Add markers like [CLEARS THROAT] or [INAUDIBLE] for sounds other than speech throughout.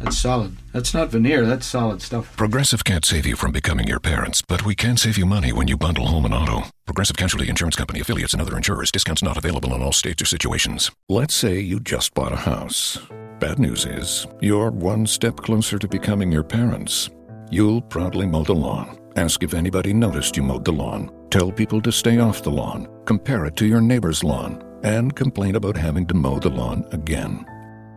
That's solid. That's not veneer, that's solid stuff. Progressive can't save you from becoming your parents, but we can save you money when you bundle home and auto. Progressive Casualty Insurance Company affiliates and other insurers. Discounts not available in all states or situations. Let's say you just bought a house. Bad news is, you're one step closer to becoming your parents. You'll proudly mow the lawn. Ask if anybody noticed you mowed the lawn. Tell people to stay off the lawn. Compare it to your neighbor's lawn. And complain about having to mow the lawn again.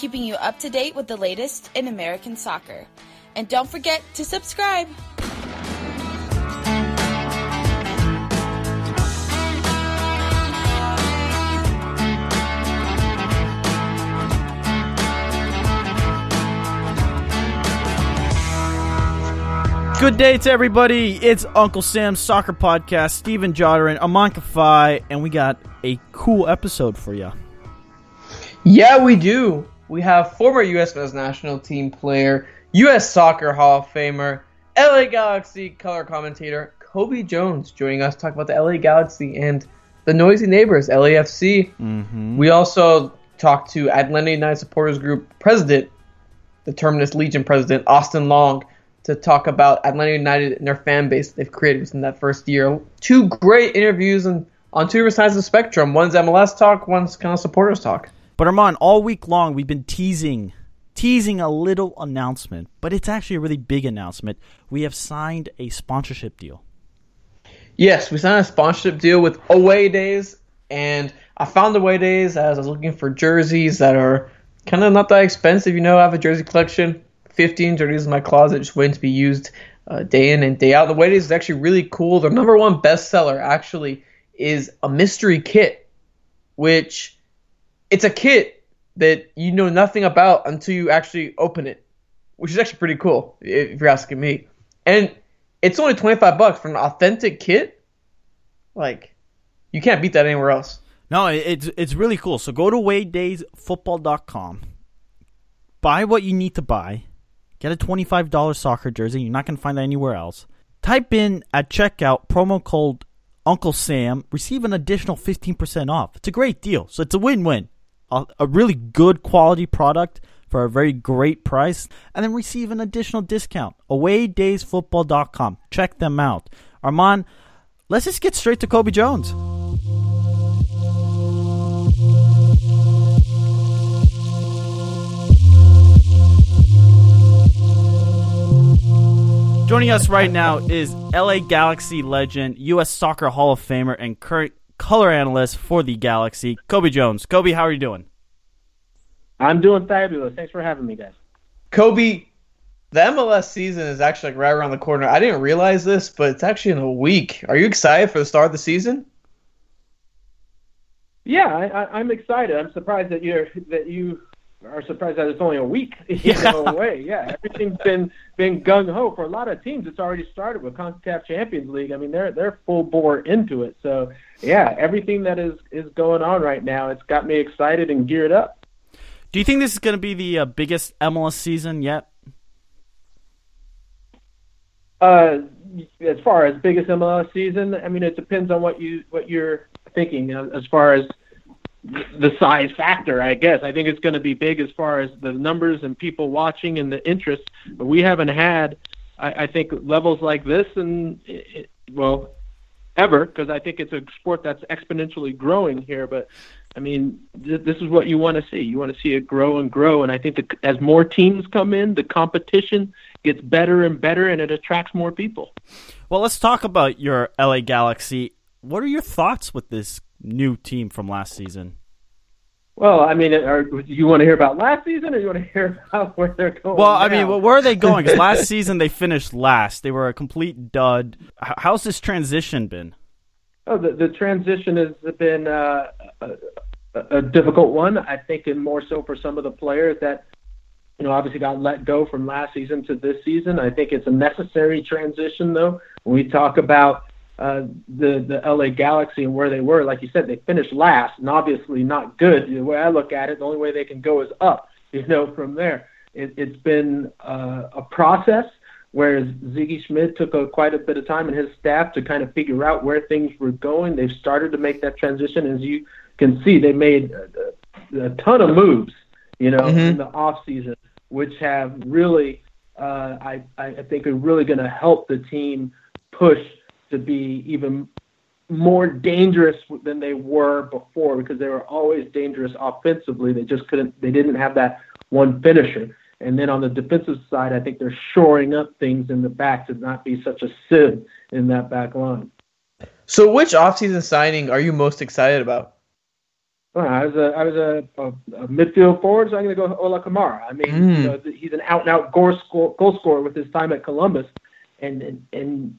keeping you up to date with the latest in American soccer. And don't forget to subscribe. Good day to everybody. It's Uncle Sam's Soccer Podcast. Steven Jodderin, Aman Kafai, and we got a cool episode for you. Yeah, we do. We have former U.S. men's national team player, U.S. Soccer Hall of Famer, LA Galaxy color commentator Cobi Jones joining us to talk about the LA Galaxy and the noisy neighbors, LAFC. Mm-hmm. We also talked to Atlanta United Supporters Group president, the Terminus Legion president, Austin Long, to talk about Atlanta United and their fan base they've created within that first year. Two great interviews and on two different sides of the spectrum. One's MLS talk, one's kind of supporters talk. But Armand, all week long we've been teasing, teasing a little announcement, but it's actually a really big announcement. We have signed a sponsorship deal. Yes, we signed a sponsorship deal with Away Days, and I found Away Days as I was looking for jerseys that are kind of not that expensive. You know, I have a jersey collection, 15 jerseys in my closet, just waiting to be used uh, day in and day out. The Away Days is actually really cool. Their number one bestseller actually is a mystery kit, which it's a kit that you know nothing about until you actually open it, which is actually pretty cool if you're asking me. And it's only 25 bucks for an authentic kit. Like, you can't beat that anywhere else. No, it's it's really cool. So go to waydaysfootball.com, buy what you need to buy, get a $25 soccer jersey. You're not going to find that anywhere else. Type in at checkout promo code Uncle Sam, receive an additional 15% off. It's a great deal. So it's a win-win. A, really good quality product for a very great price and then receive an additional discount. awaydaysfootball.com. Check them out. Armand, let's just get straight to Cobi Jones. Joining us right now is LA Galaxy legend, U.S. Soccer Hall of Famer, and current color analyst for the Galaxy, Cobi Jones. Cobi, how are you doing? I'm doing fabulous. Thanks for having me, guys. Cobi, the MLS season is actually like right around the corner. I didn't realize this, but it's actually in a week. Are you excited for the start of the season? Yeah, I, I, I'm excited. I'm surprised that you're that you are surprised that it's only a week [LAUGHS] Yeah. know, away. Yeah, everything's been been gung ho for a lot of teams. It's already started with Concacaf Champions League. I mean, they're they're full bore into it. So yeah, everything that is is going on right now, it's got me excited and geared up. Do you think this is going to be the uh, biggest MLS season yet? Uh, as far as biggest MLS season, I mean, it depends on what you what you're thinking. uh, As far as the size factor, I guess. I think it's going to be big as far as the numbers and people watching and the interest. But we haven't had, I, I think, levels like this, and well, ever, because I think it's a sport that's exponentially growing here. But I mean, th- this is what you want to see. You want to see it grow and grow. And I think that as more teams come in, the competition gets better and better, and it attracts more people. Well, let's talk about your LA Galaxy. What are your thoughts with this new team from last season? Well, I mean, are, you want to hear about last season, or you want to hear about [LAUGHS] where they're going? Well, I mean, well, where are they going? Because last [LAUGHS] season they finished last. They were a complete dud. How's this transition been? Oh, the, the transition has been uh, a, a difficult one. I think, and more so for some of the players that, you know, obviously got let go from last season to this season. I think it's a necessary transition, though. When we talk about uh, the the LA Galaxy and where they were, like you said, they finished last, and obviously not good. The way I look at it, the only way they can go is up. [LAUGHS] You know, from there, it, it's been uh, a process. Whereas Sigi Schmid took a, quite a bit of time and his staff to kind of figure out where things were going. They've started to make that transition. As you can see, they made a, a ton of moves, you know, Mhm. in the off season, which have really, uh, I, I think, are really going to help the team push to be even more dangerous than they were before because they were always dangerous offensively. They just couldn't, they didn't have that one finisher. And then on the defensive side, I think they're shoring up things in the back to not be such a sieve in that back line. So, which offseason signing are you most excited about? Well, I was a I was a, a, a midfield forward, so I'm going to go Ola Kamara. I mean, Mm. you know, he's an out and out goal score, goal scorer with his time at Columbus, and, and and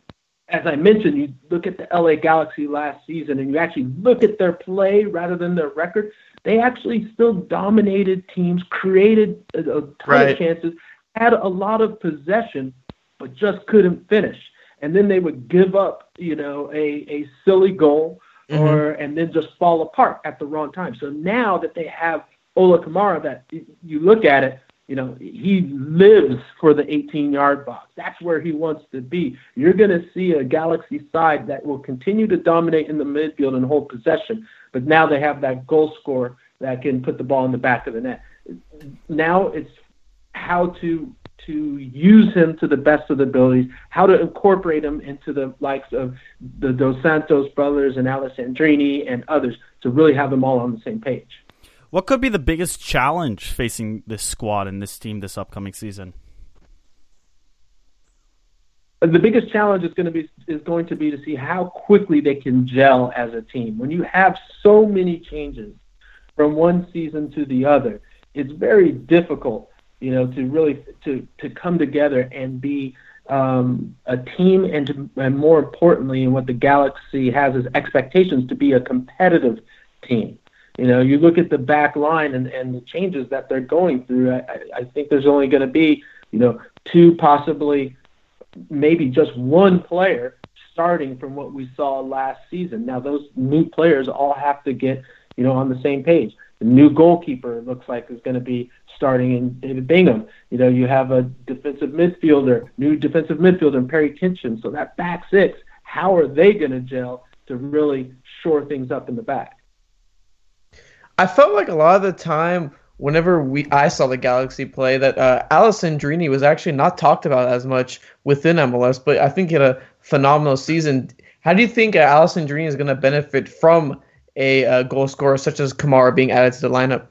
as I mentioned, you look at the LA Galaxy last season, and you actually look at their play rather than their record. They actually still dominated teams, created a, ton Right. of chances, had a lot of possession, but just couldn't finish. And then they would give up, you know, a, a silly goal mm-hmm. or and then just fall apart at the wrong time. So now that they have Ola Kamara, that you look at it, you know, he lives for the 18 yard box. That's where he wants to be. You're going to see a Galaxy side that will continue to dominate in the midfield and hold possession, but now they have that goal scorer that can put the ball in the back of the net. Now it's how to to use him to the best of the abilities, how to incorporate him into the likes of the Dos Santos brothers and Alessandrini and others to really have them all on the same page. What could be the biggest challenge facing this squad and this team this upcoming season? the biggest challenge is going to be is going to be to see how quickly they can gel as a team. When you have so many changes from one season to the other, it's very difficult, you know, to really to to come together and be um, a team, and to, and more importantly, and what the Galaxy has as expectations to be a competitive team. You know, you look at the back line and, and the changes that they're going through. I, I- think there's only going to be, you know, two possibly maybe just one player starting from what we saw last season. Now those new players all have to get, you know, on the same page. The new goalkeeper looks like is going to be starting in David Bingham. You know, you have a defensive midfielder, new defensive midfielder in Perry Kitchen. So that back six, how are they going to gel to really shore things up in the back? I felt like a lot of the time, whenever we I saw the Galaxy play, that uh, Alessandrini was actually not talked about as much within MLS, but I think he had a phenomenal season. How do you think uh, Alessandrini is going to benefit from a uh, goal scorer such as Kamara being added to the lineup?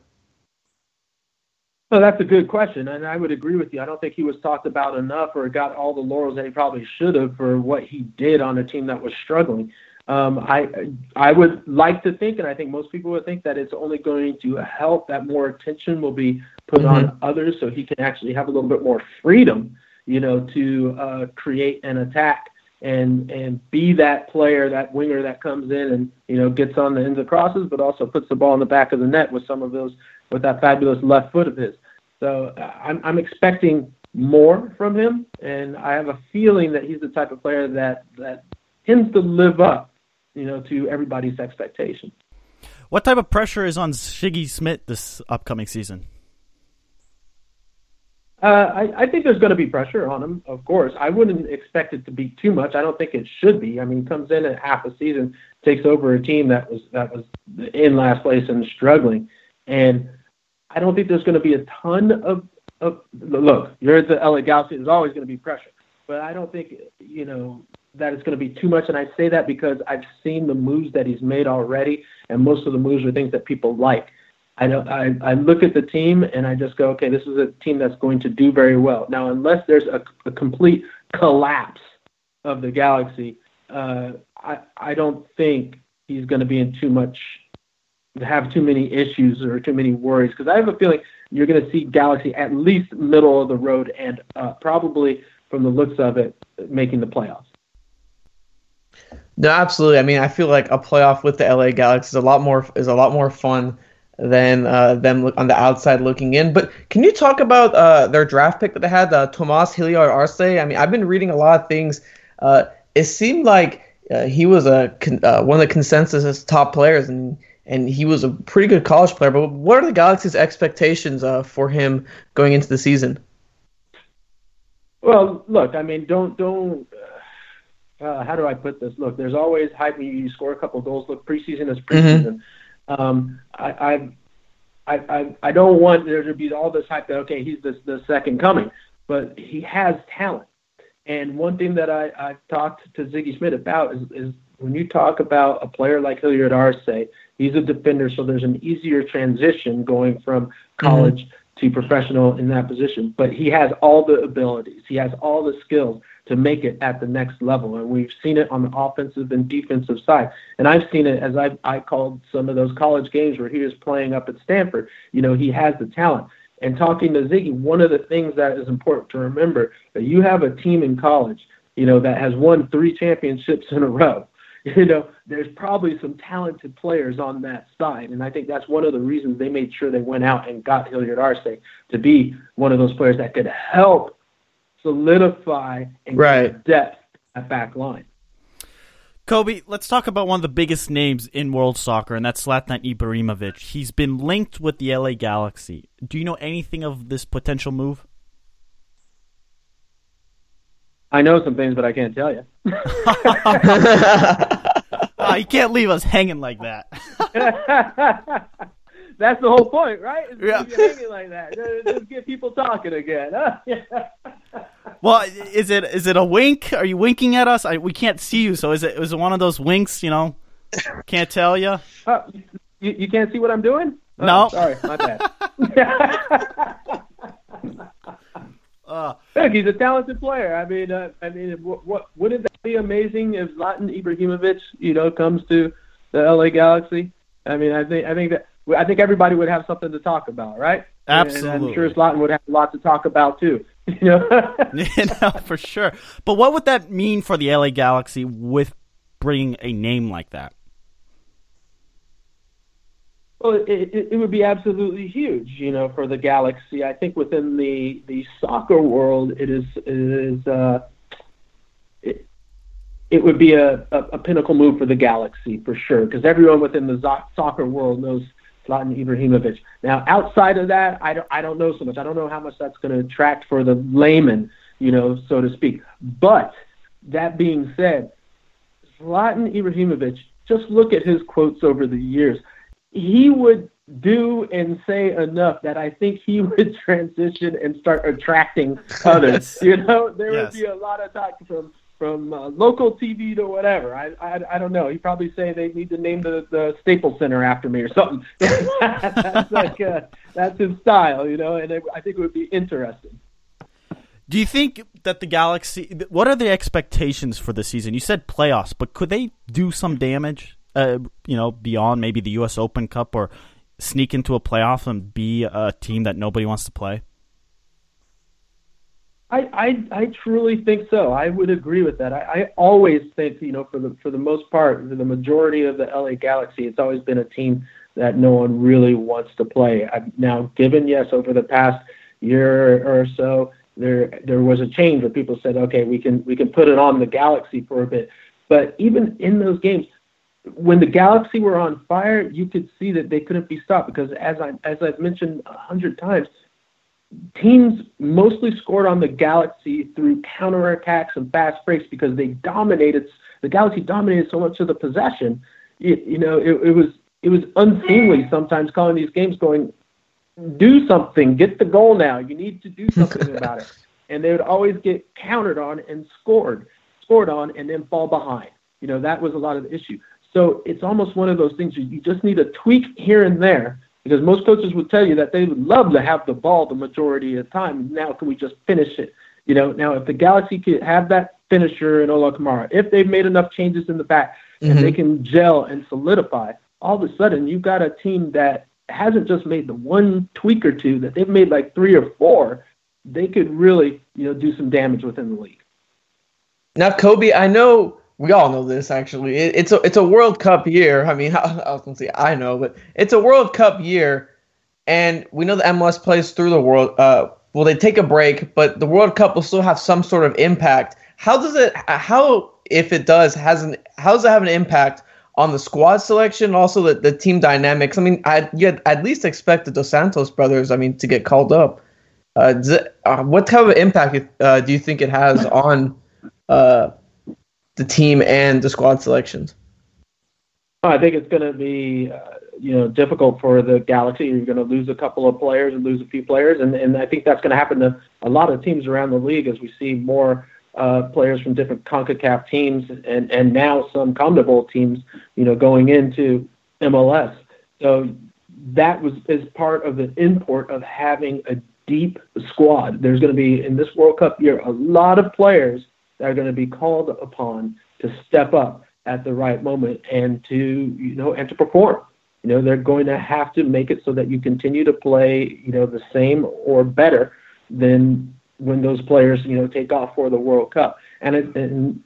Well, that's a good question, and I would agree with you. I don't think he was talked about enough or got all the laurels that he probably should have for what he did on a team that was struggling. Um, I I would like to think, and I think most people would think that it's only going to help that more attention will be put on others, so he can actually have a little bit more freedom, you know, to uh, create an attack and and be that player, that winger that comes in and you know gets on the ends of crosses, but also puts the ball in the back of the net with some of those with that fabulous left foot of his. So uh, I'm I'm expecting more from him, and I have a feeling that he's the type of player that that tends to live up, you know, to everybody's expectations. What type of pressure is on Sigi Schmid this upcoming season? Uh, I, I think there's going to be pressure on him, of course. I wouldn't expect it to be too much. I don't think it should be. I mean, he comes in at half a season, takes over a team that was that was in last place and struggling, and I don't think there's going to be a ton of of look. You're at the LA Galaxy. There's always going to be pressure, but I don't think you know that it's going to be too much. And I say that because I've seen the moves that he's made already, and most of the moves are things that people like. I don't. I, I look at the team and I just go, okay, this is a team that's going to do very well. Now, unless there's a, a complete collapse of the Galaxy, uh, I I don't think he's going to be in too much have too many issues or too many worries because I have a feeling you're going to see Galaxy at least middle of the road and uh, probably from the looks of it making the playoffs. No, absolutely. I mean, I feel like a playoff with the LA Galaxy is a lot more is a lot more fun than uh, them on the outside looking in. But can you talk about uh, their draft pick that they had, uh, Tomas Hilliard Arce? I mean, I've been reading a lot of things. Uh, it seemed like uh, he was a uh, one of the consensus top players, and and he was a pretty good college player. But what are the Galaxy's expectations uh, for him going into the season? Well, look, I mean, don't don't. Uh, how do I put this? Look, there's always hype when you score a couple goals. Look, preseason is preseason. Mm-hmm. Um, I, I, I, I don't want there to be all this hype that okay, he's the the second coming, but he has talent. And one thing that I I've talked to Sigi Schmid about is is when you talk about a player like Hilliard Arce, he's a defender, so there's an easier transition going from college mm-hmm. to professional in that position. But he has all the abilities, he has all the skills to make it at the next level. And we've seen it on the offensive and defensive side. And I've seen it as I I called some of those college games where he was playing up at Stanford. You know, he has the talent. And talking to Sigi, one of the things that is important to remember that you have a team in college, you know, that has won three championships in a row. [LAUGHS] You know, there's probably some talented players on that side. And I think that's one of the reasons they made sure they went out and got Hilliard Arce to be one of those players that could help solidify and right. depth at back line. Cobi, let's talk about one of the biggest names in world soccer, and that's Zlatan Ibrahimovic. He's been linked with the LA Galaxy. Do you know anything of this potential move? I know some things, but I can't tell you. oh, [LAUGHS] you can't leave us hanging like that. [LAUGHS] That's the whole point, right? It's yeah. hanging like that. Just get people talking again. [LAUGHS] well, is it is it a wink? Are you winking at us? I, we can't see you, so is it is it one of those winks? You know, can't tell you. Uh, you, you can't see what I'm doing? Oh, no, sorry, my bad. [LAUGHS] [LAUGHS] uh, Look, he's a talented player. I mean, uh, I mean, what, what wouldn't that be amazing if Zlatan Ibrahimovic, you know, comes to the LA Galaxy? I mean, I think I think that I think everybody would have something to talk about, right? Absolutely. And I'm sure Zlatan would have a lot to talk about too. [LAUGHS] You know, [LAUGHS] yeah, for sure. But what would that mean for the LA Galaxy with bringing a name like that? Well, it, it, it would be absolutely huge, you know, for the Galaxy. I think within the the soccer world, it is it is uh, it, it would be a, a, a pinnacle move for the Galaxy for sure, because everyone within the zo- soccer world knows Zlatan Ibrahimovic. Now, outside of that, I don't, I don't know so much. I don't know how much that's going to attract for the layman, you know, so to speak. But that being said, Zlatan Ibrahimovic, just look at his quotes over the years. He would do and say enough that I think he [LAUGHS] would transition and start attracting others. you know, there yes. would be a lot of talk from from uh, local TV to whatever. I, I I don't know. He probably say they need to name the the Staples Center after me or something. [LAUGHS] that's like uh, that's his style, you know. And it, I think it would be interesting. Do you think that the Galaxy? What are the expectations for the season? You said playoffs, but could they do some damage? Uh, you know, beyond maybe the U.S. Open Cup or sneak into a playoff and be a team that nobody wants to play? I, I I truly think so. I would agree with that. I, I always think, you know, for the for the most part, for the majority of the LA Galaxy, it's always been a team that no one really wants to play. I've now, given yes, over the past year or so, there there was a change where people said, okay, we can we can put it on the Galaxy for a bit. But even in those games, when the Galaxy were on fire, you could see that they couldn't be stopped because, as I as I've mentioned a hundred times, teams mostly scored on the Galaxy through counterattacks and fast breaks because they dominated. The Galaxy dominated so much of the possession. It, you know, it, it was it was unseemly sometimes calling these games, going, "Do something, get the goal now. You need to do something [LAUGHS] about it." And they would always get countered on and scored, scored on, and then fall behind. You know, that was a lot of the issue. So it's almost one of those things you just need a tweak here and there because most coaches would tell you that they would love to have the ball the majority of the time. Now, can we just finish it? You know, now if the Galaxy could have that finisher in Ola Kamara, if they've made enough changes in the back mm-hmm. and they can gel and solidify, all of a sudden you've got a team that hasn't just made the one tweak or two, that they've made like three or four. They could really, you know, do some damage within the league. Now, Cobi, I know we all know this actually. It, it's a it's a World Cup year. I mean, I, [LAUGHS] I was gonna say I know, but it's a World Cup year, and we know the MLS plays through the world. Uh, well, they take a break, but the World Cup will still have some sort of impact. How does it? How if it does has an how does it have an impact on the squad selection, also the, the team dynamics? I mean, I you at least expect the Dos Santos brothers, I mean, to get called up. Uh, it, uh, what type of impact uh, do you think it has on uh, the team and the squad selections? I think it's going to be, uh, you know, difficult for the Galaxy. You're going to lose a couple of players and lose a few players, and, and I think that's going to happen to a lot of teams around the league as we see more uh, players from different CONCACAF teams and, and now some CONMEBOL teams, you know, going into MLS. So that was is part of the import of having a deep squad. There's going to be in this World Cup year a lot of players that are going to be called upon to step up at the right moment and to you know and to perform. You know, they're going to have to make it so that you continue to play, you know, the same or better than when those players, you know, take off for the World Cup. And, it, and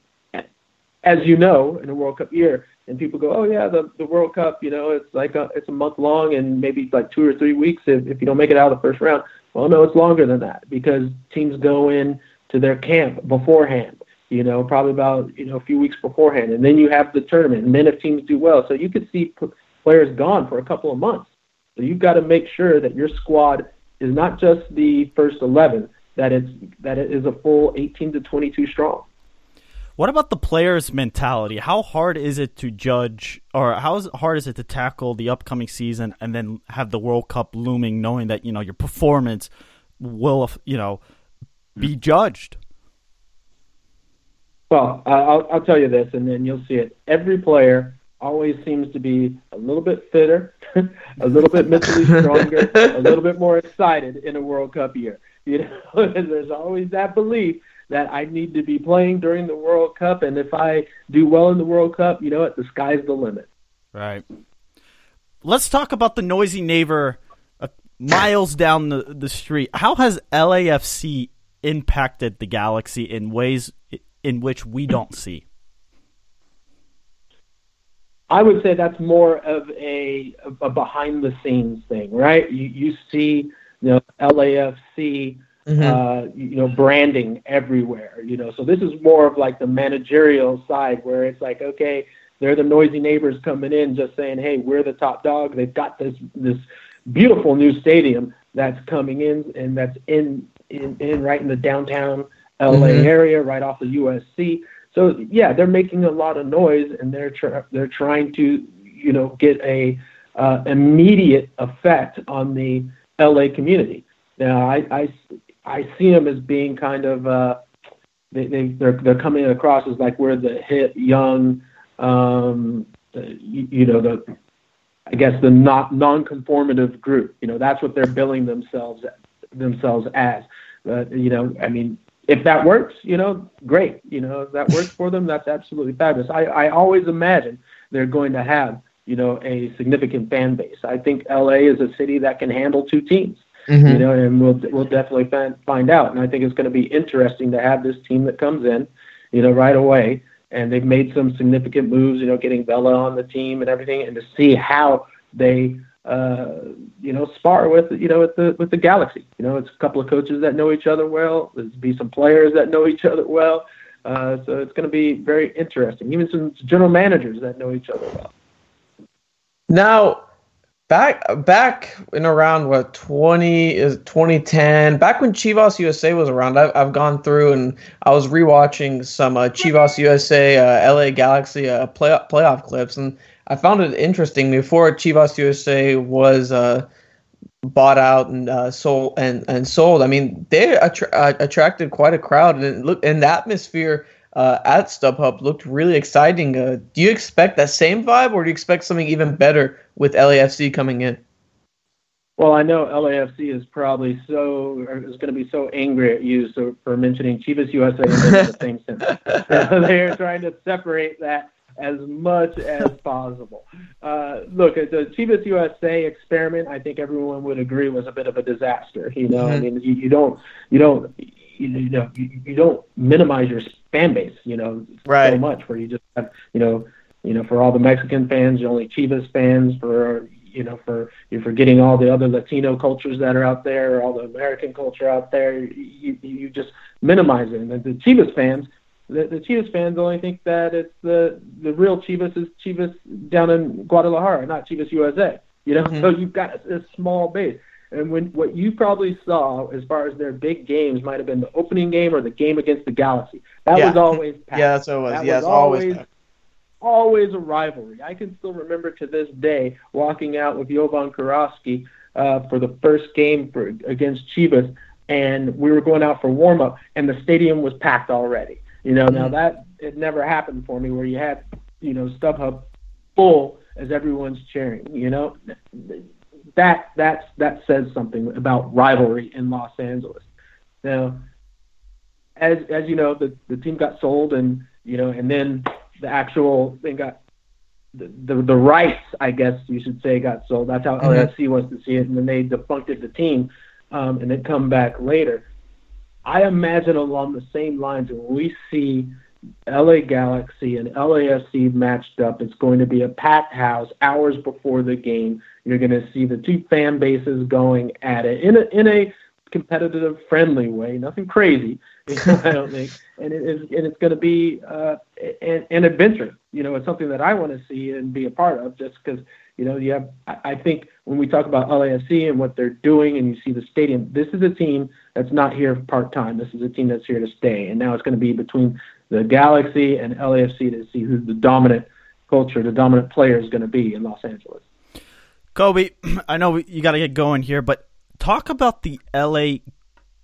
as you know, in a World Cup year, and people go, oh yeah, the the World Cup, you know, it's like a it's a month long and maybe like two or three weeks if if you don't make it out of the first round. Well, no, it's longer than that because teams go in to their camp beforehand. You know, probably about you know a few weeks beforehand, and then you have the tournament. And then if teams do well, so you could see players gone for a couple of months. So you've got to make sure that your squad is not just the first eleven, that it's that it is a full 18 to 22 strong. What about the players' mentality? How hard is it to judge, or how hard is it to tackle the upcoming season and then have the World Cup looming, knowing that you know your performance will, you know, be judged? Well, I'll, I'll tell you this, and then you'll see it. Every player always seems to be a little bit fitter, [LAUGHS] a little bit mentally [LAUGHS] stronger, a little bit more excited in a World Cup year. [LAUGHS] You know, there's always that belief that I need to be playing during the World Cup, and if I do well in the World Cup, you know what, the sky's the limit. Right. Let's talk about the noisy neighbor uh, miles down the, the street. How has LAFC impacted the Galaxy in ways in which we don't see? I would say that's more of a, a behind the scenes thing, right? You, you see you know, LAFC, mm-hmm. uh, you know, branding everywhere, you know. So this is more of like the managerial side where it's like, okay, they're the noisy neighbors coming in just saying, hey, we're the top dog. They've got this this beautiful new stadium that's coming in and that's in in, in right in the downtown LA mm-hmm. area, right off the USC. So yeah, they're making a lot of noise and they're tr- they're trying to you know get a uh, immediate effect on the LA community. Now, I, I, I see them as being kind of uh, they, they they're they're coming across as like we're the hip young, um, you, you know the I guess the not non-conformative group. You know that's what they're billing themselves themselves as. But you know, I mean, if that works, you know, great. You know, if that works for them, that's absolutely fabulous. I I always imagine they're going to have you know, a significant fan base. I think LA is a city that can handle two teams. Mm-hmm. You know, and we'll we'll definitely find find out. And I think it's going to be interesting to have this team that comes in, you know, right away. And they've made some significant moves, you know, getting Vela on the team and everything, and to see how they, uh, you know, spar with you know with the with the Galaxy. You know, it's a couple of coaches that know each other well. There's be some players that know each other well. Uh, so it's going to be very interesting. Even some general managers that know each other well. Now, back back in around what 20 is 2010 back when chivas usa was around i've, I've gone through and i was rewatching some uh, chivas usa uh, la galaxy uh, playoff, playoff clips. And i found it interesting before chivas usa was uh, bought out and uh, sold and, and sold. I mean they attra- uh, attracted quite a crowd. And look in the atmosphere uh, at StubHub looked really exciting. Uh, do you expect that same vibe, or do you expect something even better with LAFC coming in? Well, I know LAFC is probably so is going to be so angry at you so, for mentioning Chivas USA in the same sentence. They're trying to separate that as much as possible. Uh, look, the Chivas USA experiment, I think everyone would agree was a bit of a disaster. You know, I mean, you, you don't, you don't, you, you know, you, you don't minimize your fan base. You know, so much where you just have, you know, you know, for all the Mexican fans, you're only Chivas fans. For you know, for you're forgetting all the other Latino cultures that are out there, all the American culture out there. You you just minimize it. And the Chivas fans, the, the Chivas fans only think that it's the the real Chivas is Chivas down in Guadalajara, not Chivas USA. You know, mm-hmm. so you've got a, a small base. And when what you probably saw as far as their big games might have been the opening game or the game against the Galaxy. That Yeah. was always packed. [LAUGHS] Yeah, that's what it was. That yes, was always. always- always a rivalry. I can still remember to this day walking out with Jovan Kirovski uh, for the first game for against Chivas, and we were going out for warm up, and the stadium was packed already. You know, now that it never happened for me where you had you know StubHub full as everyone's cheering. You know, that that's that says something about rivalry in Los Angeles. Now, as as you know, the the team got sold, and you know, and then the actual thing got the, the the rights, I guess you should say, got sold. That's how LAFC wants to see it, and then they defuncted the team, um, and then come back later. I imagine along the same lines when we see LA Galaxy and LAFC matched up, it's going to be a packed house hours before the game. You're going to see the two fan bases going at it in a in a competitive, friendly way, nothing crazy, [LAUGHS] I don't think. And it is, and it's going to be uh, an, an adventure. You know, it's something that I want to see and be a part of, just because you know you have. I, I think when we talk about LAFC and what they're doing, and you see the stadium, this is a team that's not here part time. This is a team that's here to stay, and now it's going to be between the Galaxy and LAFC to see who the dominant culture, the dominant player is going to be in Los Angeles. Cobi, [CLEARS THROAT] I know you got to get going here, but talk about the LA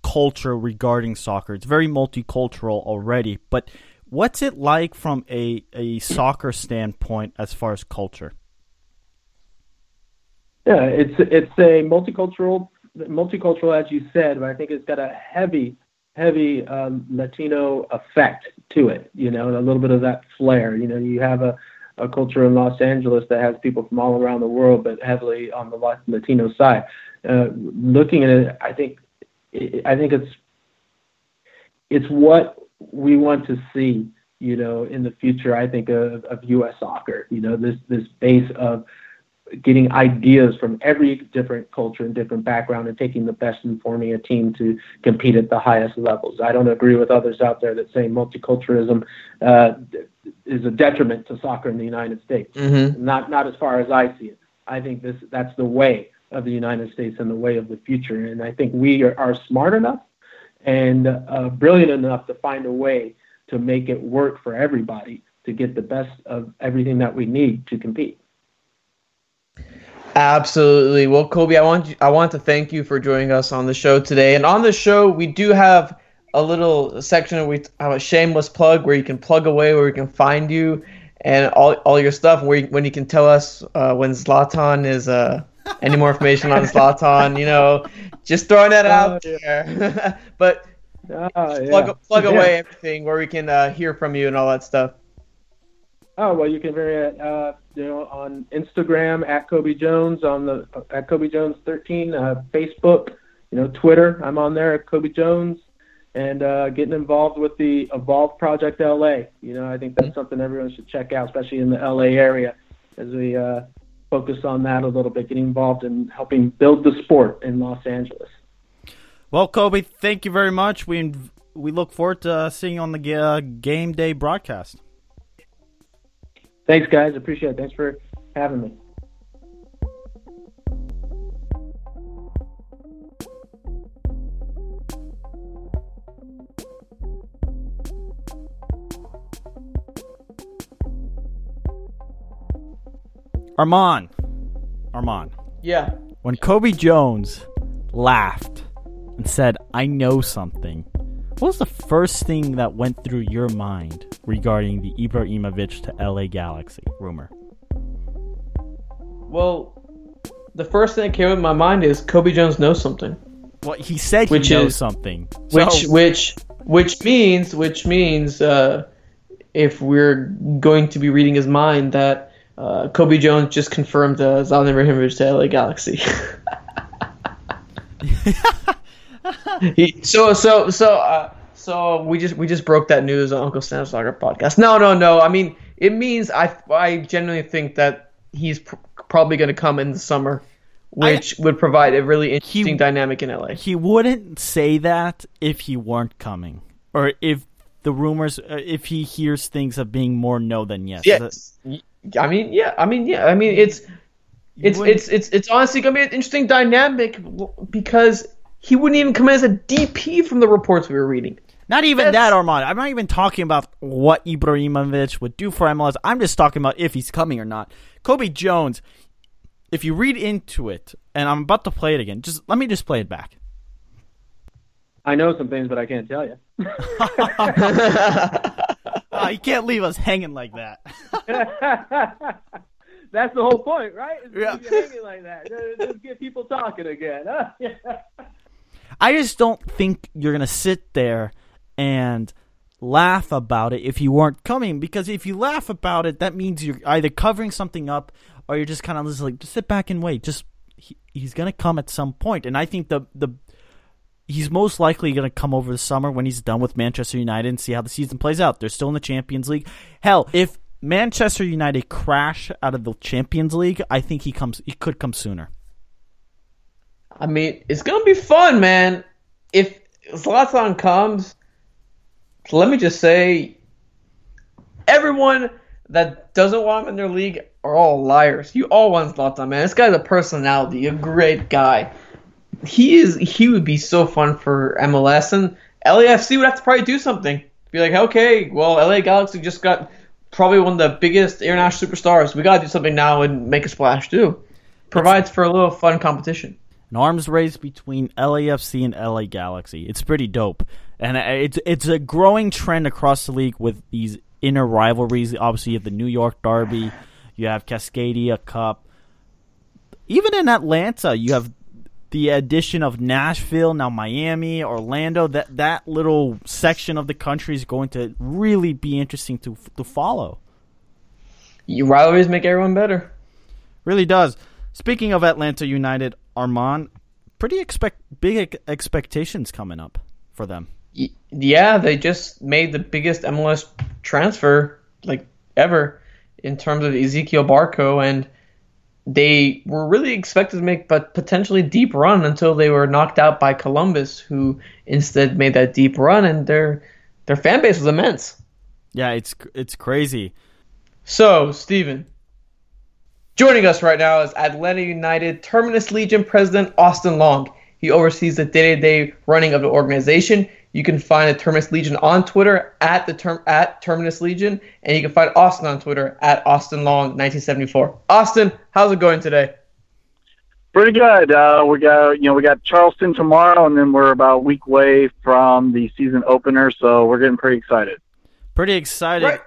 culture regarding soccer. It's very multicultural already, but what's it like from a, a soccer standpoint as far as culture? Yeah, it's it's a multicultural multicultural as you said, but I think it's got a heavy heavy um, Latino effect to it. You know, and a little bit of that flair. You know, you have a a culture in Los Angeles that has people from all around the world, but heavily on the Latino side. Uh, looking at it, I think I think it's it's what we want to see. You know, in the future, I think of, of U.S. soccer. You know, this this base of getting ideas from every different culture and different background and taking the best and forming a team to compete at the highest levels. I don't agree with others out there that say multiculturalism uh, is a detriment to soccer in the United States. Mm-hmm. Not not as far as I see it. I think this that's the way of the United States and the way of the future. And I think we are, are smart enough and uh, brilliant enough to find a way to make it work for everybody to get the best of everything that we need to compete. Absolutely. Well, Cobi, I want you, I want to thank you for joining us on the show today. And on the show, we do have a little section where we have a shameless plug where you can plug away where we can find you and all, all your stuff. Where you, when you can tell us uh, when Zlatan is uh, any more information on Zlatan. You know, just throwing that out Oh, there. [LAUGHS] but Ah, yeah. plug plug Yeah. away everything where we can uh, hear from you and all that stuff. Oh well, you can vary uh, you know, on Instagram at Cobi Jones, on the at Cobi Jones 13, uh, Facebook, you know, Twitter. I'm on there at Cobi Jones, and uh, getting involved with the Evolve Project LA. You know, I think that's something everyone should check out, especially in the LA area, as we uh, focus on that a little bit, getting involved in helping build the sport in Los Angeles. Well, Cobi, thank you very much. We we look forward to uh, seeing you on the uh, game day broadcast. Thanks, guys. Appreciate it. Thanks for having me. Armand, Armand, Yeah. when Cobi Jones laughed and said, "I know something," what was the first thing that went through your mind regarding the Ibrahimovic to LA Galaxy rumor? Well, the first thing that came in my mind is Cobi Jones knows something. Well, he said he Which knows is- something. which which which means which means uh, if we're going to be reading his mind that uh, Cobi Jones just confirmed uh, Zlatan Ibrahimovic to LA Galaxy. [LAUGHS] [LAUGHS] he, so so so uh, so we just we just broke that news on Uncle Sam's Soccer podcast. No no no. I mean it means I I genuinely think that he's pr- probably going to come in the summer, which I, would provide a really interesting he, dynamic in LA. He wouldn't say that if he weren't coming, or if the rumors, uh, if he hears things of being more no than yes. Yes. I mean, yeah. I mean, yeah. I mean, it's it's it's it's it's honestly gonna be an interesting dynamic because he wouldn't even come in as a DP from the reports we were reading. Not even that, Armand. I'm not even talking about what Ibrahimovic would do for MLS. I'm just talking about if he's coming or not. Cobi Jones, if you read into it, and I'm about to play it again, just let me just play it back. I know some things, but I can't tell you. oh, [LAUGHS] you can't leave us hanging like that. [LAUGHS] That's the whole point, right? yeah. hanging like that. Just get people talking again. [LAUGHS] I just don't think you're gonna sit there and laugh about it if you weren't coming because if you laugh about it that means you're either covering something up or you're just kind of just like just sit back and wait just he, he's gonna come at some point and i think the the he's most likely going to come over the summer when he's done with Manchester United and see how the season plays out. They're still in the Champions League. Hell, if Manchester United crash out of the Champions League, I think he comes. He could come sooner. I mean, it's gonna be fun, man. If Zlatan comes, let me just say, everyone that doesn't want him in their league are all liars. You all want Zlatan, man. This guy's a personality, a great guy he is he would be so fun for MLS and LAFC would have to probably do something. Be like, okay, well, LA Galaxy just got probably one of the biggest international superstars. We got to do something now and make a splash too. Provides for a little fun competition. An arms race between LAFC and LA Galaxy. It's pretty dope, and it's it's a growing trend across the league with these inner rivalries. Obviously, you have the New York Derby, you have Cascadia Cup. Even in Atlanta, you have the addition of Nashville, now Miami, Orlando, that that little section of the country is going to really be interesting to to follow. You rivalries make everyone better. Really does. Speaking of Atlanta United, Armand, pretty expect big expectations coming up for them. Yeah, they just made the biggest MLS transfer like ever in terms of Ezequiel Barco and they were really expected to make but potentially deep run until they were knocked out by Columbus, who instead made that deep run, and their their fan base was immense. Yeah, it's it's crazy. So, Steven, joining us right now is Atlanta United Terminus Legion president Austin Long. He oversees the day-to-day running of the organization. You can find the Terminus Legion on Twitter at the term at Terminus Legion, and you can find Austin on Twitter at Austin Long 1974. Austin, how's it going today? Pretty good. Uh, we got you know we got Charleston tomorrow, and then we're about a week away from the season opener, so we're getting pretty excited. Pretty excited right.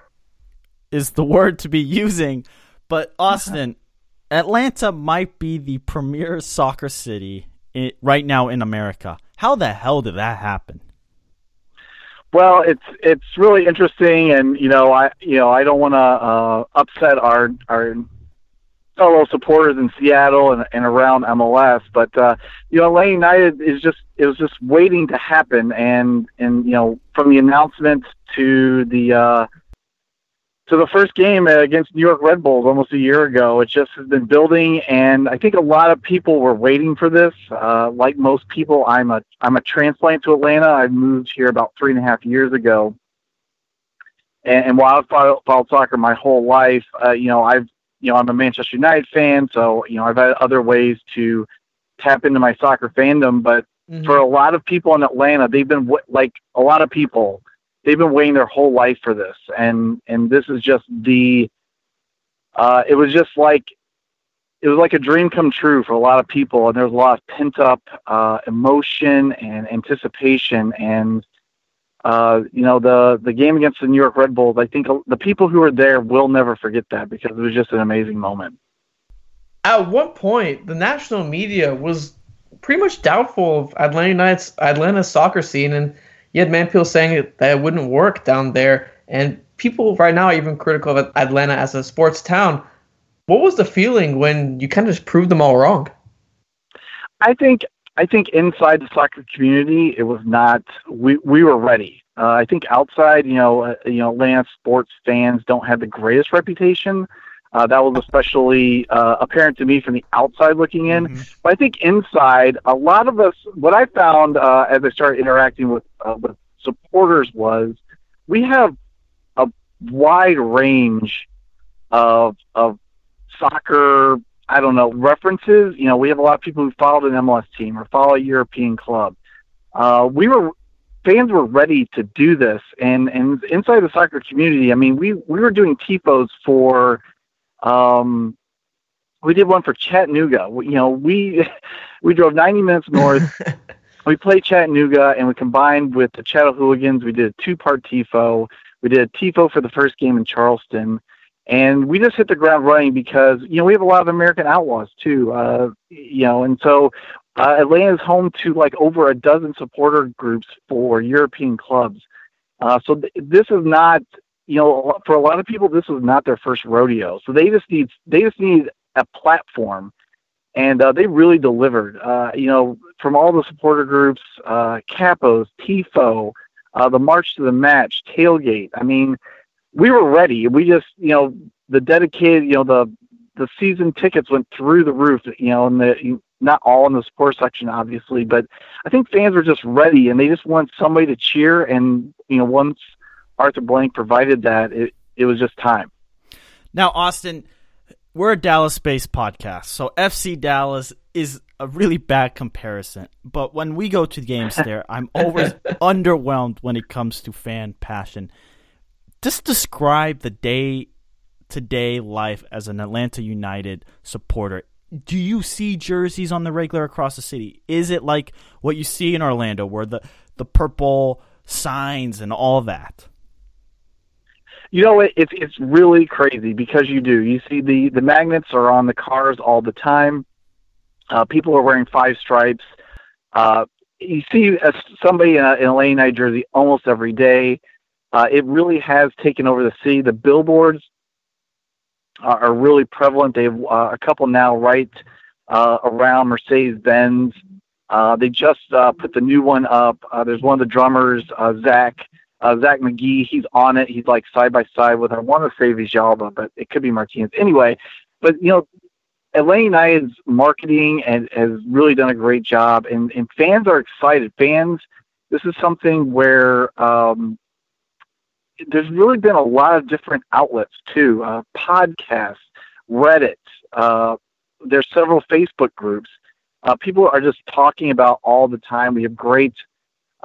is the word to be using, but [LAUGHS] Austin, Atlanta might be the premier soccer city in, right now in America. How the hell did that happen? Well, it's it's really interesting, and you know, I you know I don't want to uh, upset our our fellow supporters in Seattle and, and around MLS, but uh, you know, Atlanta United is just it was just waiting to happen, and and you know, from the announcement to the uh, to the first game against New York Red Bulls almost a year ago. It just has been building, and I think a lot of people were waiting for this. Uh, like most people, I'm a I'm a transplant to Atlanta. I moved here about three and a half years ago, and, and while I've followed, followed soccer my whole life, uh, you know I've you know I'm a Manchester United fan, so you know I've had other ways to tap into my soccer fandom. But mm-hmm. for a lot of people in Atlanta, they've been like a lot of people they've been waiting their whole life for this, and and this is just the. Uh, it was just like it was like a dream come true for a lot of people, and there's a lot of pent up uh, emotion and anticipation, and uh, you know the the game against the New York Red Bulls. I think the people who were there will never forget that because it was just an amazing moment. At one point, the national media was pretty much doubtful of Atlanta United's Atlanta soccer scene, and you had Manpeel saying that it wouldn't work down there. And people right now are even critical of Atlanta as a sports town. What was the feeling when you kind of just proved them all wrong? I think I think inside the soccer community, it was not. We we were ready. Uh, I think outside, you know, uh, you know, Atlanta sports fans don't have the greatest reputation. Uh, that was especially uh, apparent to me from the outside looking in. Mm-hmm. But I think inside, a lot of us, what I found uh, as I started interacting with uh, with supporters was, we have a wide range of of soccer I don't know, references. You know, we have a lot of people who followed an MLS team or follow a European club. Uh, we were fans were ready to do this, and and inside the soccer community, I mean, we we were doing tifos for. Um, we did one for Chattanooga. We, you know, we [LAUGHS] we drove 90 minutes north. [LAUGHS] we played Chattanooga, and we combined with the Chattanooga We did a two-part tifo. We did a tifo for the first game in Charleston and we just hit the ground running because you know we have a lot of American outlaws too, uh, you know, and so uh, Atlanta is home to like over a dozen supporter groups for European clubs. Uh, so th- this is not, you know, for a lot of people, this was not their first rodeo. So they just need they just need a platform, and uh, they really delivered. Uh, you know, from all the supporter groups, uh, capos, tifo, uh, the march to the match, tailgate. I mean we were ready. We just, you know, the dedicated, you know, the the season tickets went through the roof. You know, and the not all in the sports section, obviously, but I think fans were just ready and they just want somebody to cheer. And you know, once Arthur Blank provided that, it it was just time. Now, Austin, we're a Dallas-based podcast, so FC Dallas is a really bad comparison. But when we go to games there, [LAUGHS] I'm always underwhelmed when it comes to fan passion just describe the day to day life as an Atlanta United supporter. Do you see jerseys on the regular across the city? Is it like what you see in Orlando, where the the purple signs and all that? You know, it, it's it's really crazy because you do. You see the the magnets are on the cars all the time. Uh, people are wearing five stripes. Uh, you see uh, somebody in, a, in a Lane Night jersey almost every day. Uh, it really has taken over the city. The billboards are, are really prevalent. They have uh, a couple now right uh, around Mercedes Benz. Uh, they just uh, put the new one up. Uh, there's one of the drummers, uh, Zach uh, Zach McGee. He's on it. He's like side by side with. I want to say Villalba, but it could be Martinez. Anyway, but you know, Atlanta United's marketing and has really done a great job, and, and fans are excited. Fans, this is something where um, there's really been a lot of different outlets too, uh, podcasts, Reddit. Uh, there's several Facebook groups. Uh, people are just talking about all the time. We have great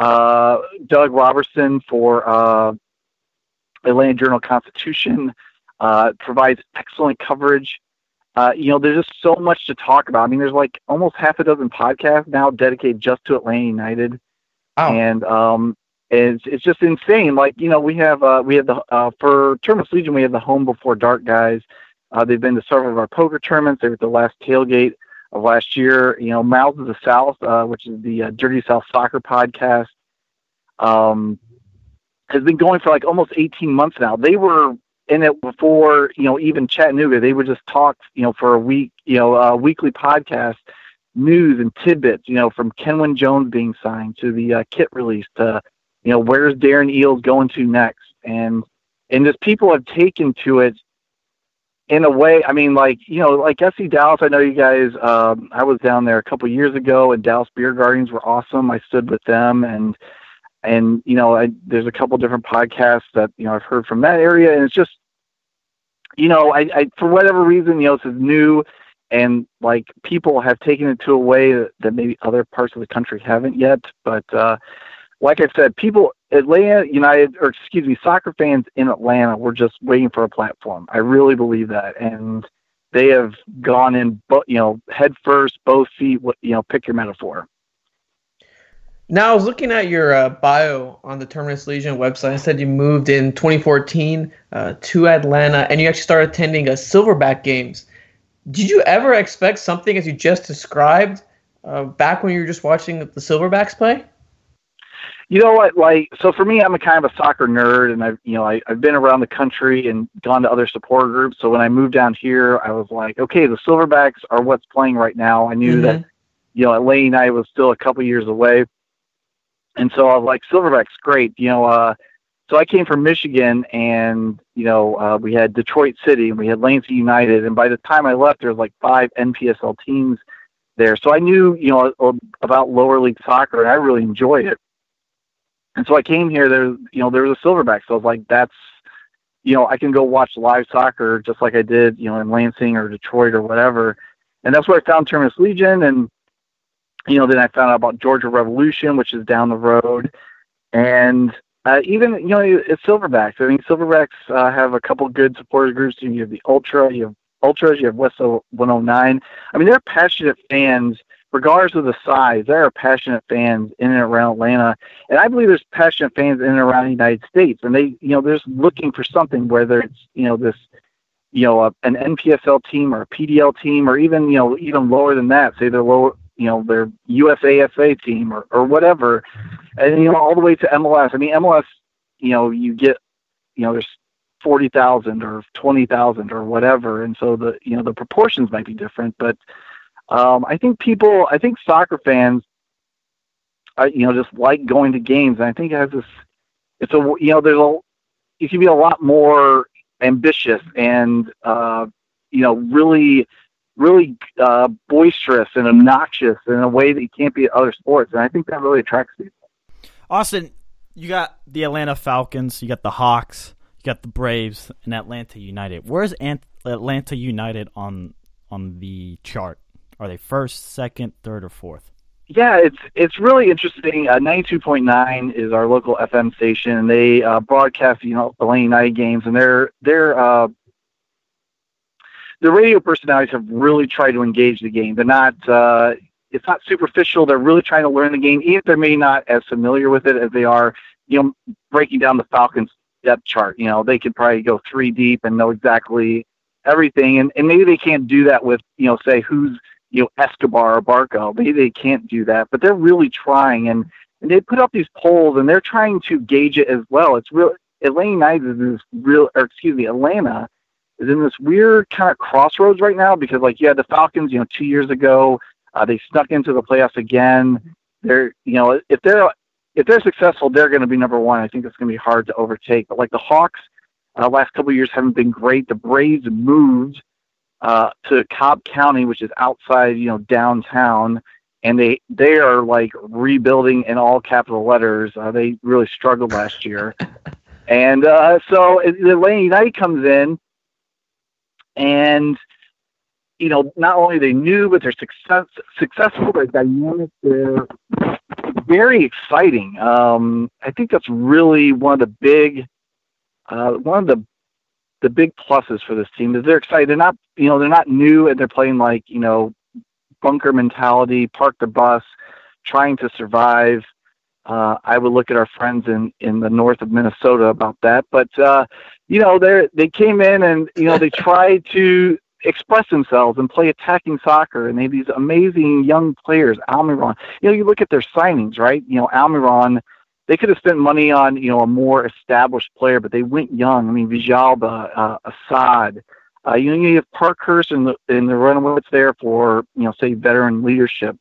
uh, Doug Roberson for uh, Atlanta Journal Constitution uh, provides excellent coverage. Uh, you know, there's just so much to talk about. I mean, there's like almost half a dozen podcasts now dedicated just to Atlanta United. And um, it's it's just insane. Like you know, we have uh, we have the uh, for Terminus Legion, we have the Home Before Dark guys. Uh, they've been to several of our poker tournaments. They were at the last tailgate of last year. You know, Mouths of the South, uh, which is the uh, Dirty South Soccer podcast, um, has been going for like almost 18 months now. They were in it before, you know, even Chattanooga. They would just talk, you know, for a week, you know, a weekly podcast, news and tidbits, you know, from Kenwyne Jones being signed to the uh, kit release to you know, where's Darren Eales going to next? And and just people have taken to it in a way. I mean, like you know, like FC Dallas. I know you guys. Um, I was down there a couple years ago, and Dallas Beer Guardens were awesome. I stood with them, and and you know, I, there's a couple different podcasts that you know I've heard from that area, and it's just you know, I, I for whatever reason, you know, this is new, and like people have taken it to a way that, that maybe other parts of the country haven't yet, but. uh like I said, people Atlanta United or excuse me, soccer fans in Atlanta were just waiting for a platform. I really believe that, and they have gone in, you know, head first, both feet. You know, pick your metaphor. Now, I was looking at your uh, bio on the Terminus Legion website. I said you moved in 2014 uh, to Atlanta, and you actually started attending a Silverback games. Did you ever expect something as you just described uh, back when you were just watching the Silverbacks play? You know what? Like, so for me, I'm a kind of a soccer nerd, and I've, you know, I, I've been around the country and gone to other support groups. So when I moved down here, I was like, okay, the Silverbacks are what's playing right now. I knew mm-hmm. that, you know, Atlanta United was still a couple years away, and so I was like, Silverbacks, great. You know, uh, so I came from Michigan, and you know, uh, we had Detroit City, and we had Lansing United, and by the time I left, there was like five NPSL teams there. So I knew, you know, about lower league soccer, and I really enjoyed it. And so I came here. There, you know, there was a Silverback. So I was like, that's, you know, I can go watch live soccer just like I did, you know, in Lansing or Detroit or whatever. And that's where I found Terminus Legion. And, you know, then I found out about Georgia Revolution, which is down the road. And uh, even, you know, it's Silverbacks. I mean, Silverbacks uh, have a couple good supporter groups. You have the Ultra, you have Ultras, you have West 109. I mean, they're passionate fans regardless of the size, there are passionate fans in and around Atlanta, and I believe there's passionate fans in and around the United States, and they, you know, they're just looking for something, whether it's, you know, this, you know, a, an NPSL team or a PDL team, or even, you know, even lower than that, say they're lower, you know, their USASA team or, or whatever, and you know, all the way to MLS. I mean, MLS, you know, you get, you know, there's forty thousand or twenty thousand or whatever, and so the, you know, the proportions might be different, but um, I think people, I think soccer fans, uh, you know, just like going to games. And I think it has this, it's a, you know, there's a, you can be a lot more ambitious and, uh, you know, really, really uh, boisterous and obnoxious in a way that you can't be at other sports. And I think that really attracts people. Austin, you got the Atlanta Falcons, you got the Hawks, you got the Braves, and Atlanta United. Where's Atlanta United on on the chart? Are they first, second, third, or fourth? Yeah, it's it's really interesting. Uh, 92.9 is our local FM station, they uh, broadcast you know the lane night games, and they're they're uh, the radio personalities have really tried to engage the game. They're not uh, it's not superficial. They're really trying to learn the game, even if they may not as familiar with it as they are. You know, breaking down the Falcons depth chart. You know, they could probably go three deep and know exactly everything, and and maybe they can't do that with you know say who's you know Escobar or Barco. Maybe they can't do that, but they're really trying, and and they put up these polls, and they're trying to gauge it as well. It's real. Atlanta United is this real, or excuse me, Atlanta is in this weird kind of crossroads right now because like you had the Falcons, you know, two years ago, uh, they snuck into the playoffs again. They're, you know, if they're if they're successful, they're going to be number one. I think it's going to be hard to overtake. But like the Hawks, uh, last couple of years haven't been great. The Braves moved uh, to Cobb County, which is outside, you know, downtown, and they they are like rebuilding in all capital letters. Uh, they really struggled last year, [LAUGHS] and uh, so the Atlanta United comes in, and you know, not only they new, but they're success, successful, they're dynamic, they're very exciting. Um, I think that's really one of the big, uh, one of the the big pluses for this team is they're excited. They're not, you know, they're not new and they're playing like, you know, bunker mentality, park the bus, trying to survive. Uh, I would look at our friends in, in the north of Minnesota about that, but uh, you know they they came in and you know they [LAUGHS] tried to express themselves and play attacking soccer, and they have these amazing young players. Almiron, you know, you look at their signings, right? You know, Almiron they could have spent money on you know a more established player, but they went young. I mean, Villalba, uh, Asad. Uh, you know, you have Parkhurst and the and the Runaway there for you know say veteran leadership.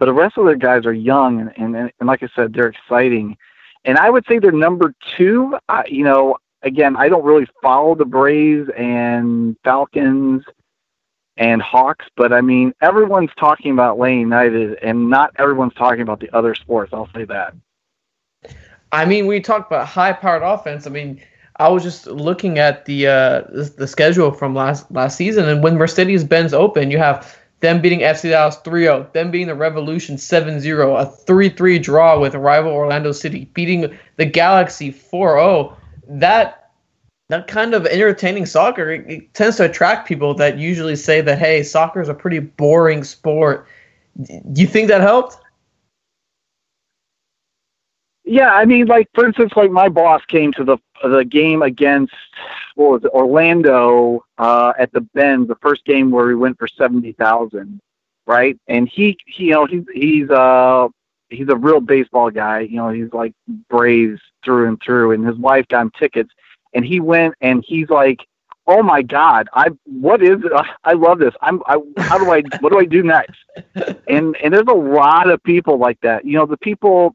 But the rest of the guys are young, and, and, and like I said, they're exciting. And I would say they're number two. Uh, you know, again, I don't really follow the Braves and Falcons and Hawks, but I mean, everyone's talking about Lane United, and not everyone's talking about the other sports. I'll say that. I mean, we talk about high-powered offense. I mean, I was just looking at the uh, the schedule from last last season, and when Mercedes-Benz open, you have them beating FC Dallas 3-0, them beating the Revolution 7-0, a 3-3 draw with rival Orlando City, beating the Galaxy 4-0. That that kind of entertaining soccer it, it tends to attract people that usually say that hey, soccer is a pretty boring sport. Do you think that helped? Yeah, I mean, like for instance, like my boss came to the the game against what was it, Orlando uh, at the Benz, the first game where we went for seventy thousand, right? And he, he, you know, he's he's uh he's a real baseball guy. You know, he's like Braves through and through, and his wife got him tickets, and he went and he's like, "Oh my God, I what is it? I love this. I'm I how do I what do I do next?" [LAUGHS] And and there's a lot of people like that. You know, the people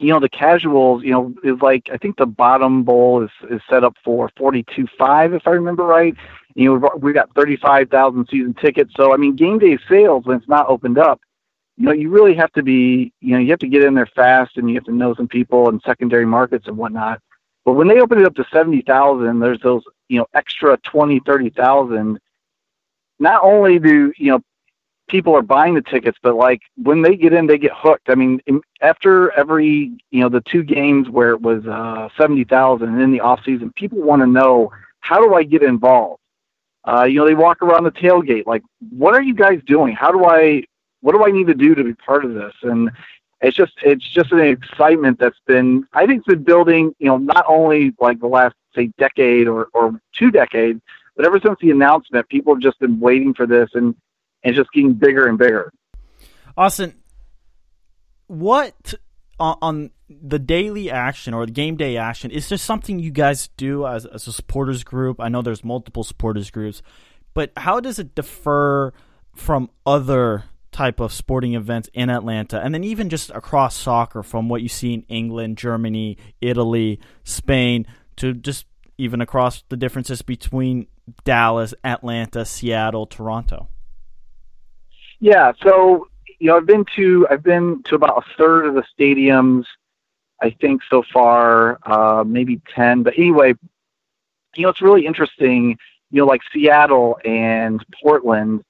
you know the casuals you know is like i think the bottom bowl is is set up for 42.5 if i remember right you know we've got 35,000 season tickets so i mean game day sales when it's not opened up you know you really have to be you know you have to get in there fast and you have to know some people in secondary markets and whatnot but when they open it up to 70,000 there's those you know extra 20 30,000 not only do you know people are buying the tickets, but like when they get in, they get hooked. I mean, after every you know the two games where it was uh, seventy thousand and in the off season, people want to know how do I get involved. Uh, you know, they walk around the tailgate like, what are you guys doing? How do I? What do I need to do to be part of this? And it's just it's just an excitement that's been I think been building. You know, not only like the last say decade or or two decades, but ever since the announcement, people have just been waiting for this and and just getting bigger and bigger. Austin, what on, on the daily action or the game day action is there something you guys do as, as a supporters group? I know there's multiple supporters groups, but how does it differ from other type of sporting events in Atlanta and then even just across soccer from what you see in England, Germany, Italy, Spain to just even across the differences between Dallas, Atlanta, Seattle, Toronto? Yeah, so you know, I've been to I've been to about a third of the stadiums, I think so far, uh, maybe ten. But anyway, you know, it's really interesting. You know, like Seattle and Portland,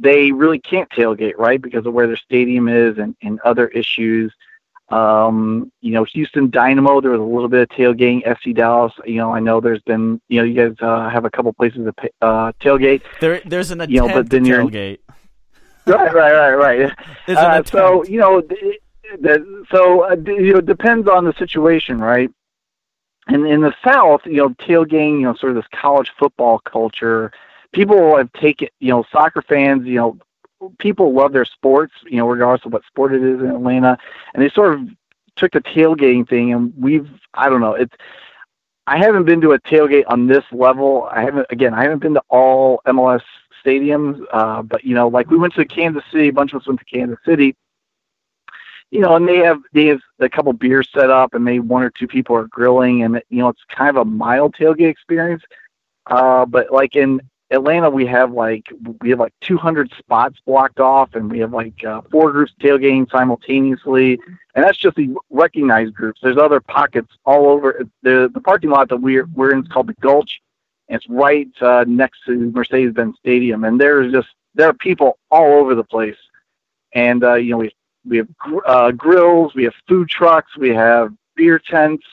they really can't tailgate, right, because of where their stadium is and, and other issues. Um, you know, Houston Dynamo, there was a little bit of tailgating. FC Dallas, you know, I know there's been, you know, you guys uh, have a couple places to uh, tailgate. There, there's an attempt you know, but then tailgate. [LAUGHS] Right, right, right, right. [LAUGHS] Uh, so you know, so uh, you know, it depends on the situation, right? And in the South, you know, tailgating, you know, sort of this college football culture. People have taken, you know, soccer fans, you know, people love their sports, you know, regardless of what sport it is in Atlanta, and they sort of took the tailgating thing, and we've, I don't know, it's. I haven't been to a tailgate on this level. I haven't, again, I haven't been to all MLS stadiums. Uh, but you know, like we went to Kansas City, a bunch of us went to Kansas City. You know, and they have they have a couple beers set up, and maybe one or two people are grilling, and you know, it's kind of a mild tailgate experience. Uh, but like in Atlanta, we have like we have like 200 spots blocked off, and we have like uh, four groups tailgating simultaneously, and that's just the recognized groups. There's other pockets all over the the parking lot that we're we're in is called the Gulch, and it's right uh, next to Mercedes-Benz Stadium, and there's just there are people all over the place. And uh, you know, we we have uh, grills, we have food trucks, we have beer tents,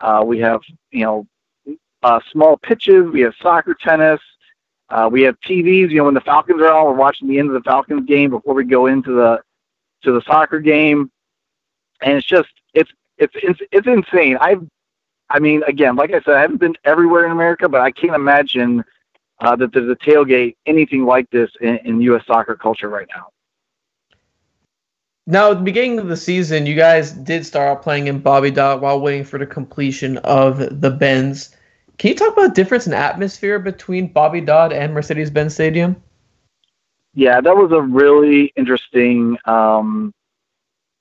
uh, we have you know uh, small pitches, we have soccer, tennis, uh, we have TVs. You know, when the Falcons are on, we're watching the end of the Falcons game before we go into the to the soccer game, and it's just it's it's it's, it's insane. I've I mean, again, like I said, I haven't been everywhere in America, but I can't imagine uh, that there's a tailgate anything like this in, in U.S. soccer culture right now. Now, at the beginning of the season, you guys did start out playing in Bobby Dodd while waiting for the completion of the Benz. Can you talk about the difference in atmosphere between Bobby Dodd and Mercedes-Benz Stadium? Yeah, that was a really interesting um,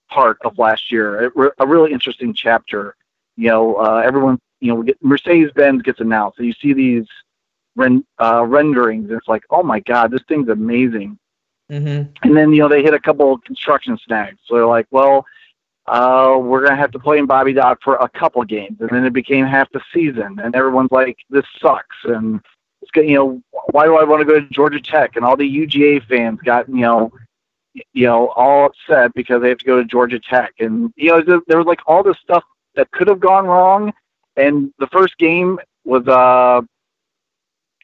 part of last year. a really interesting chapter you know, uh, everyone, you know, Mercedes Benz gets announced, and you see these ren- uh, renderings. And it's like, oh my god, this thing's amazing. Mm-hmm. And then you know they hit a couple of construction snags, so they're like, well, uh, we're gonna have to play in Bobby Dodd for a couple games, and then it became half the season, and everyone's like, this sucks, and it's you know, why do I want to go to Georgia Tech? And all the UGA fans got you know, you know, all upset because they have to go to Georgia Tech, and you know, there was like all this stuff that could have gone wrong. And the first game was uh,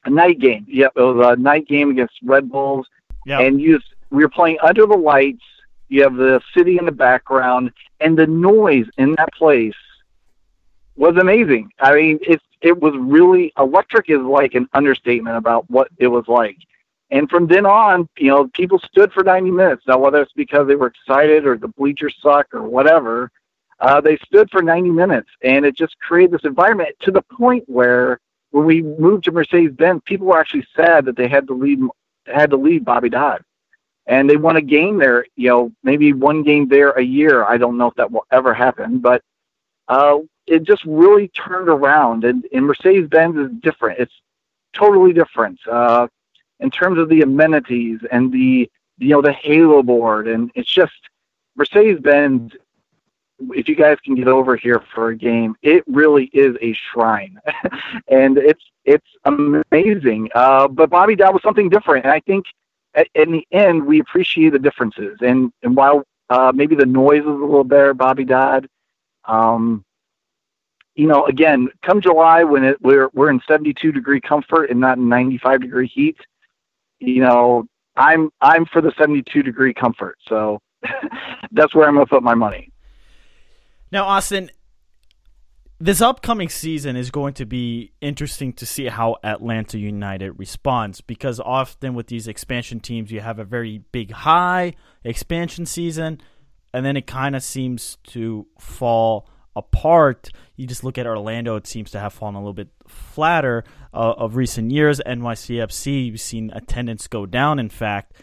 a night game. Yep, it was a night game against Red Bulls. Yep. And you, we were playing under the lights. You have the city in the background, and the noise in that place was amazing. I mean, it it was really electric is like an understatement about what it was like. and from then on, you know, people stood for 90 minutes. Now, whether it's because they were excited or the bleachers suck or whatever, uh, they stood for 90 minutes, and it just created this environment to the point where when we moved to Mercedes-Benz, people were actually sad that they had to leave had to leave Bobby Dodd, and they won a game there. You know, maybe one game there a year. I don't know if that will ever happen, but uh, it just really turned around. And, and Mercedes-Benz is different. It's totally different uh, in terms of the amenities and the you know the halo board, and it's just Mercedes-Benz if you guys can get over here for a game, it really is a shrine, [LAUGHS] and it's it's amazing. Uh, but Bobby Dodd was something different, and I think in the end we appreciate the differences. And and while uh, maybe the noise is a little better, Bobby Dodd, um, you know, again, come July when it we're we're in 72 degree comfort and not in 95 degree heat, you know, I'm I'm for the 72 degree comfort. So [LAUGHS] that's where I'm to put my money. Now, Austin, this upcoming season is going to be interesting to see how Atlanta United responds because often with these expansion teams, you have a very big high expansion season, and then it kind of seems to fall apart. You just look at Orlando; it seems to have fallen a little bit flatter uh, of recent years. NYCFC, you've seen attendance go down, in fact.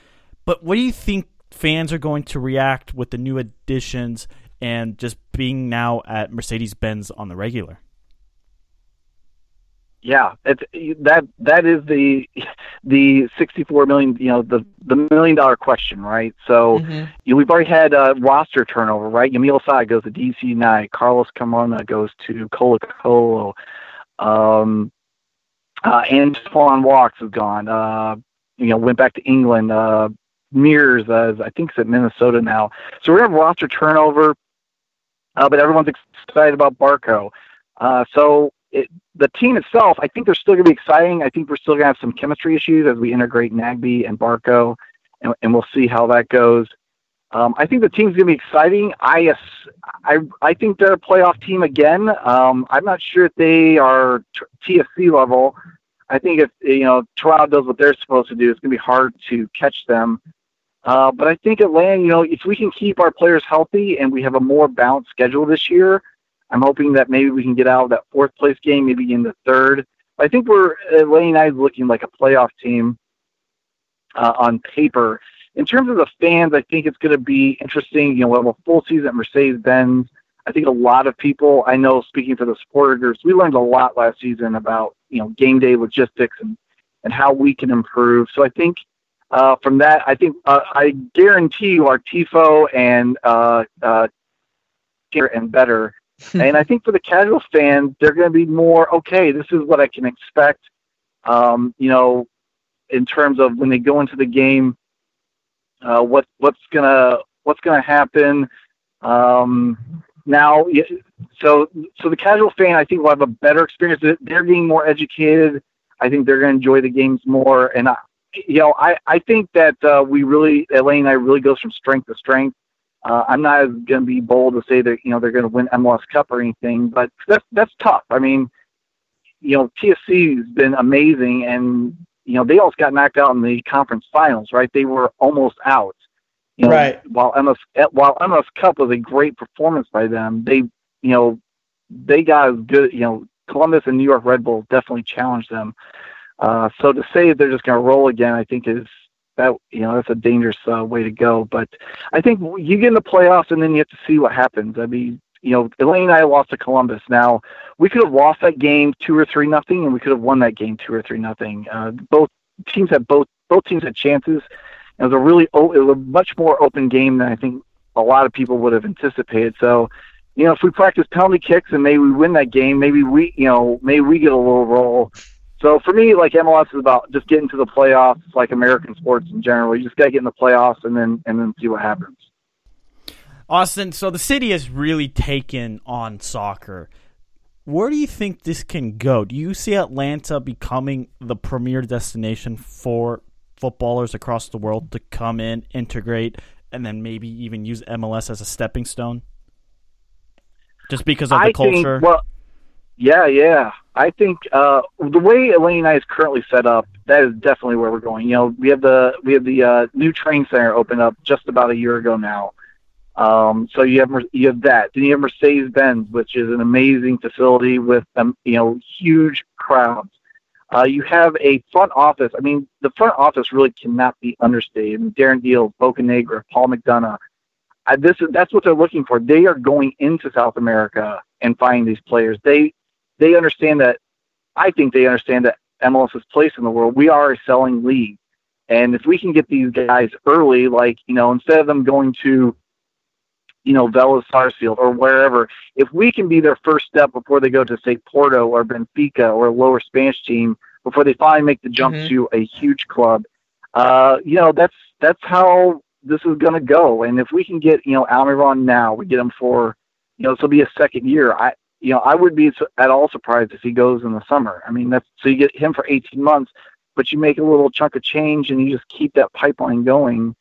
But what do you think fans are going to react with the new additions and just being now at Mercedes Benz on the regular. Yeah, it's that that is the the sixty four million you know the the million dollar question, right? So mm-hmm. you know, we've already had uh, roster turnover, right? Yamil Asad goes to DC United, Carlos Carmona goes to Colo Colo, um, uh, Antoine Walkes is gone. Uh, you know, went back to England. Uh, Mears, uh, I think, is at Minnesota now. So we're gonna have roster turnover uh, but everyone's excited about Barco. Uh, so it, the team itself, I think they're still going to be exciting. I think we're still going to have some chemistry issues as we integrate Nagbe and Barco, and, and we'll see how that goes. Um, I think the team's going to be exciting. I, I, I think they're a playoff team again. Um, I'm not sure if they are TFC level. I think if you know Toronto does what they're supposed to do, it's going to be hard to catch them. Uh, but I think Atlanta, you know, if we can keep our players healthy and we have a more balanced schedule this year, I'm hoping that maybe we can get out of that fourth place game, maybe in the third. I think we're Atlanta United looking like a playoff team uh, on paper. In terms of the fans, I think it's going to be interesting. You know, we have a full season at Mercedes Benz. I think a lot of people I know, speaking for the supporter groups, we learned a lot last season about you know game day logistics and and how we can improve. So I think uh, from that, I think uh, I guarantee you our tifo and uh, uh, and better. [LAUGHS] and I think for the casual fan, they're going to be more okay. This is what I can expect. Um, you know, in terms of when they go into the game, uh, what what's gonna what's gonna happen. Um, now, so so the casual fan, I think, will have a better experience. They're getting more educated. I think they're going to enjoy the games more, and I, you know, I, I think that uh, we really, Elaine and I really goes from strength to strength. Uh, I'm not going to be bold to say that, you know, they're going to win MLS Cup or anything, but that's, that's tough. I mean, you know, TFC has been amazing and, you know, they almost got knocked out in the conference finals, right? They were almost out. You know, right. While MLS, while MLS Cup was a great performance by them, they, you know, they got as good, you know, Columbus and New York Red Bulls definitely challenged them. Uh, so to say they're just going to roll again, I think is that you know that's a dangerous uh, way to go. But I think you get in the playoffs and then you have to see what happens. I mean, you know, Elaine and I lost to Columbus. Now we could have lost that game two or three nothing, and we could have won that game two or three nothing. Uh, both teams had both both teams had chances. It was a really it was a much more open game than I think a lot of people would have anticipated. So, you know, if we practice penalty kicks and maybe we win that game, maybe we you know maybe we get a little roll. So for me, like MLS is about just getting to the playoffs, like American sports in general. You just got to get in the playoffs and then and then see what happens. Austin, so the city has really taken on soccer. Where do you think this can go? Do you see Atlanta becoming the premier destination for footballers across the world to come in, integrate, and then maybe even use MLS as a stepping stone? Just because of the I culture? Think, well, yeah, yeah. I think uh, the way Atlanta United is currently set up, that is definitely where we're going. You know, we have the we have the uh, new training center opened up just about a year ago now. Um, so you have you have that. Then you have Mercedes Benz, which is an amazing facility with um, you know huge crowds. Uh, you have a front office. I mean, the front office really cannot be understated. I mean, Darren Eales, Bocanegra, Paul McDonough. I, this is that's what they're looking for. They are going into South America and finding these players. They they understand that. I think they understand that MLS's place in the world. We are a selling league, and if we can get these guys early, like you know, instead of them going to you know, Vélez Sarsfield or wherever, if we can be their first step before they go to say Porto or Benfica or a lower Spanish team before they finally make the jump mm-hmm. to a huge club, uh, you know, that's that's how this is going to go. And if we can get you know Almiron now, we get him for you know this will be a second year. I you know I would be at all surprised if he goes in the summer. I mean that's so you get him for 18 months, but you make a little chunk of change and you just keep that pipeline going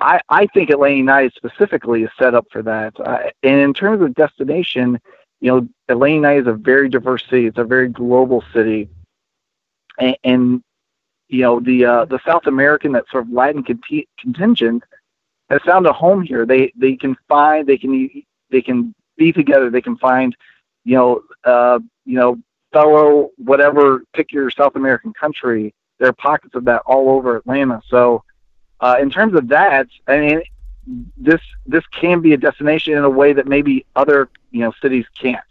I, I think Atlanta United specifically is set up for that. Uh, and in terms of destination, you know, Atlanta United is a very diverse city. It's a very global city, and, and you know the uh, the South American that sort of Latin contingent has found a home here. They they can find they can they can be together. They can find you know uh, you know fellow whatever pick your South American country. There are pockets of that all over Atlanta. So uh, in terms of that, I mean, this this can be a destination in a way that maybe other you know cities can't.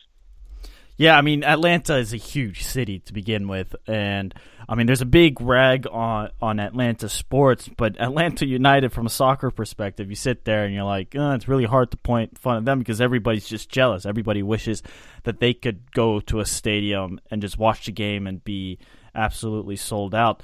Yeah, I mean Atlanta is a huge city to begin with, and I mean there's a big rag on on Atlanta sports, but Atlanta United from a soccer perspective, you sit there and you're like, oh, it's really hard to point fun at them because everybody's just jealous. Everybody wishes that they could go to a stadium and just watch the game and be absolutely sold out.